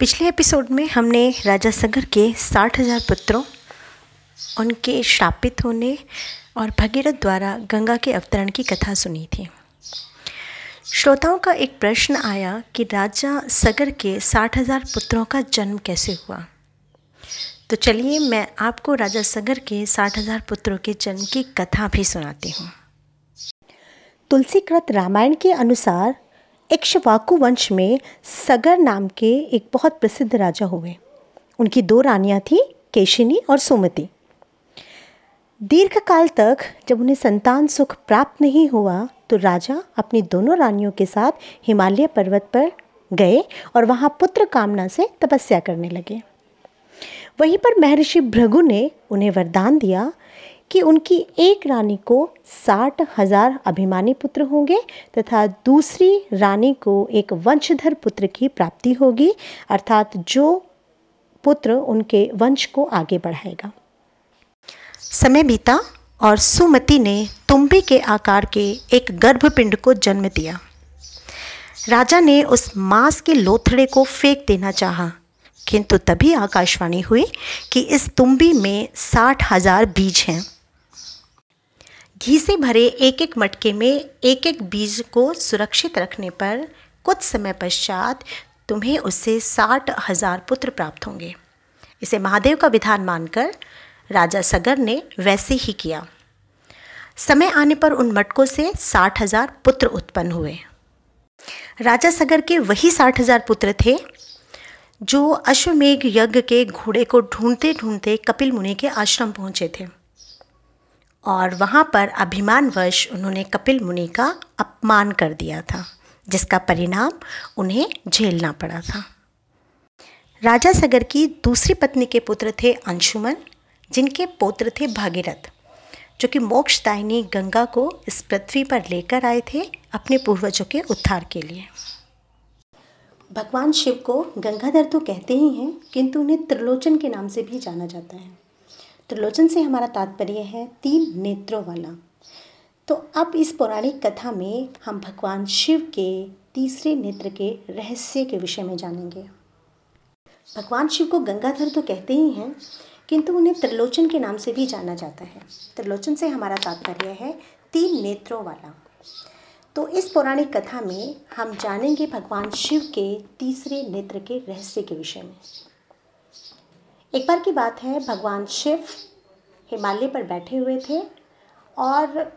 पिछले एपिसोड में हमने राजा सगर के साठ हज़ार पुत्रों, उनके श्रापित होने और भगीरथ द्वारा गंगा के अवतरण की कथा सुनी थी। श्रोताओं का एक प्रश्न आया कि राजा सगर के साठ हज़ार पुत्रों का जन्म कैसे हुआ? तो चलिए मैं आपको राजा सगर के साठ हज़ार पुत्रों के जन्म की कथा भी सुनाती हूँ। तुलसीकृत रामायण के अनुसार इक्ष्वाकु वंश में सगर नाम के एक बहुत प्रसिद्ध राजा हुए। उनकी दो रानियाँ थीं, केशिनी और सुमति। दीर्घ काल तक जब उन्हें संतान सुख प्राप्त नहीं हुआ तो राजा अपनी दोनों रानियों के साथ हिमालय पर्वत पर गए और वहाँ पुत्र कामना से तपस्या करने लगे। वहीं पर महर्षि भृगु ने उन्हें वरदान दिया कि उनकी एक रानी को साठ हज़ार अभिमानी पुत्र होंगे तथा दूसरी रानी को एक वंशधर पुत्र की प्राप्ति होगी, अर्थात जो पुत्र उनके वंश को आगे बढ़ाएगा। समय बीता और सुमति ने तुम्बी के आकार के एक गर्भपिंड को जन्म दिया। राजा ने उस मांस के लोथड़े को फेंक देना चाहा, किंतु तभी आकाशवाणी हुई कि इस तुम्बी में साठ हज़ार बीज हैं। घी से भरे एक एक मटके में एक एक बीज को सुरक्षित रखने पर कुछ समय पश्चात तुम्हें उससे साठ हज़ार पुत्र प्राप्त होंगे। इसे महादेव का विधान मानकर राजा सगर ने वैसे ही किया। समय आने पर उन मटकों से साठ हज़ार पुत्र उत्पन्न हुए। राजा सगर के वही साठ हज़ार पुत्र थे, जो अश्वमेघ यज्ञ के घोड़े को ढूंढते ढूंढते कपिल मुनि के आश्रम पहुँचे थे। और वहाँ पर अभिमानवश उन्होंने कपिल मुनि का अपमान कर दिया था, जिसका परिणाम उन्हें झेलना पड़ा था। राजा सगर की दूसरी पत्नी के पुत्र थे अंशुमन, जिनके पुत्र थे भागीरथ, जो कि मोक्षदायिनी गंगा को इस पृथ्वी पर लेकर आए थे अपने पूर्वजों के उद्धार के लिए। भगवान शिव को गंगाधर तो कहते ही हैं, किंतु उन्हें त्रिलोचन के नाम से भी जाना जाता है। त्रिलोचन से हमारा तात्पर्य है तीन नेत्रों वाला। तो अब इस पौराणिक कथा में हम भगवान शिव के तीसरे नेत्र के रहस्य के विषय में जानेंगे। भगवान शिव को गंगाधर तो कहते ही हैं, किंतु उन्हें त्रिलोचन के नाम से भी जाना जाता है। त्रिलोचन से हमारा तात्पर्य है तीन नेत्रों वाला। तो इस पौराणिक कथा में हम जानेंगे भगवान शिव के तीसरे नेत्र के रहस्य के विषय में। एक बार की बात है, भगवान शिव हिमालय पर बैठे हुए थे और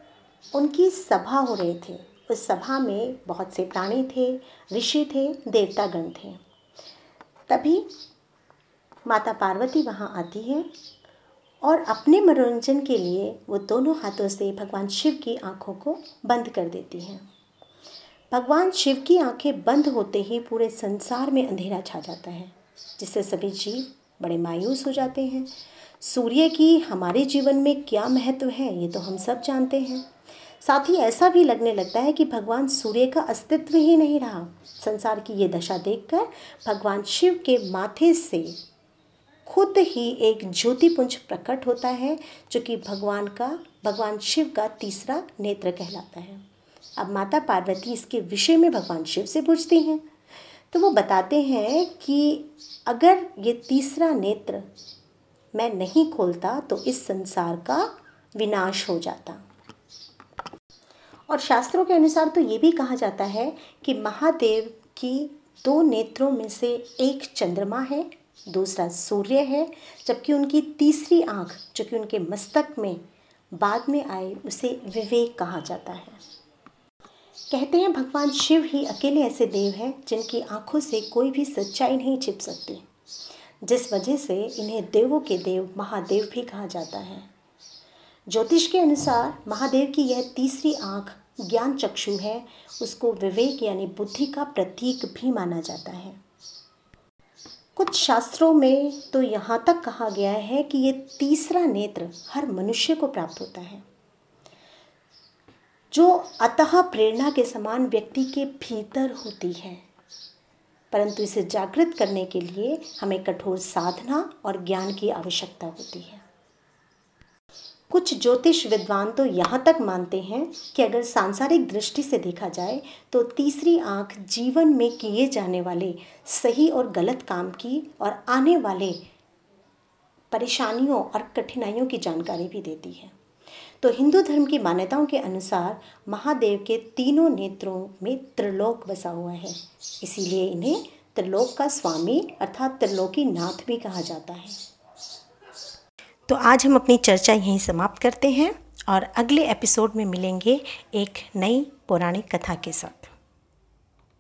उनकी सभा हो रही थी। उस सभा में बहुत से प्राणी थे, ऋषि थे, देवतागण थे। तभी माता पार्वती वहाँ आती है और अपने मनोरंजन के लिए वो दोनों हाथों से भगवान शिव की आँखों को बंद कर देती हैं। भगवान शिव की आँखें बंद होते ही पूरे संसार में अंधेरा छा जाता है, जिससे सभी जीव बड़े मायूस हो जाते हैं। सूर्य की हमारे जीवन में क्या महत्व है, ये तो हम सब जानते हैं। साथ ही ऐसा भी लगने लगता है कि भगवान सूर्य का अस्तित्व ही नहीं रहा। संसार की ये दशा देखकर भगवान शिव के माथे से खुद ही एक ज्योतिपुंज प्रकट होता है, जो कि भगवान का, भगवान शिव का तीसरा नेत्र कहलाता है। अब माता पार्वती इसके विषय में भगवान शिव से पूछती हैं। तो वो बताते हैं कि अगर ये तीसरा नेत्र मैं नहीं खोलता तो इस संसार का विनाश हो जाता। और शास्त्रों के अनुसार तो ये भी कहा जाता है कि महादेव की दो नेत्रों में से एक चंद्रमा है, दूसरा सूर्य है, जबकि उनकी तीसरी आँख, जो कि उनके मस्तक में बाद में आए उसे विवेक कहा जाता है। कहते हैं, भगवान शिव ही अकेले ऐसे देव हैं जिनकी आँखों से कोई भी सच्चाई नहीं छिप सकती। जिस वजह से इन्हें देवों के देव, महादेव भी कहा जाता है। ज्योतिष के अनुसार, महादेव की यह तीसरी आँख, ज्ञान चक्षु है, उसको विवेक यानी बुद्धि का प्रतीक भी माना जाता है। कुछ शास्त्रों में तो यहाँ तक कहा गया है कि ये तीसरा नेत्र हर मनुष्य को प्राप्त होता है। जो अतः प्रेरणा के समान व्यक्ति के भीतर होती है। परंतु इसे जागृत करने के लिए हमें कठोर साधना और ज्ञान की आवश्यकता होती है। कुछ ज्योतिष विद्वान तो यहाँ तक मानते हैं कि अगर सांसारिक दृष्टि से देखा जाए तो तीसरी आँख जीवन में किए जाने वाले सही और गलत काम की और आने वाले परेशानियों और कठिनाइयों की जानकारी भी देती है। तो हिंदू धर्म की मान्यताओं के अनुसार महादेव के तीनों नेत्रों में त्रिलोक बसा हुआ है। इसीलिए इन्हें त्रिलोक का स्वामी अर्थात त्रिलोकी नाथ भी कहा जाता है। तो आज हम अपनी चर्चा यहीं समाप्त करते हैं और अगले एपिसोड में मिलेंगे एक नई पौराणिक कथा के साथ।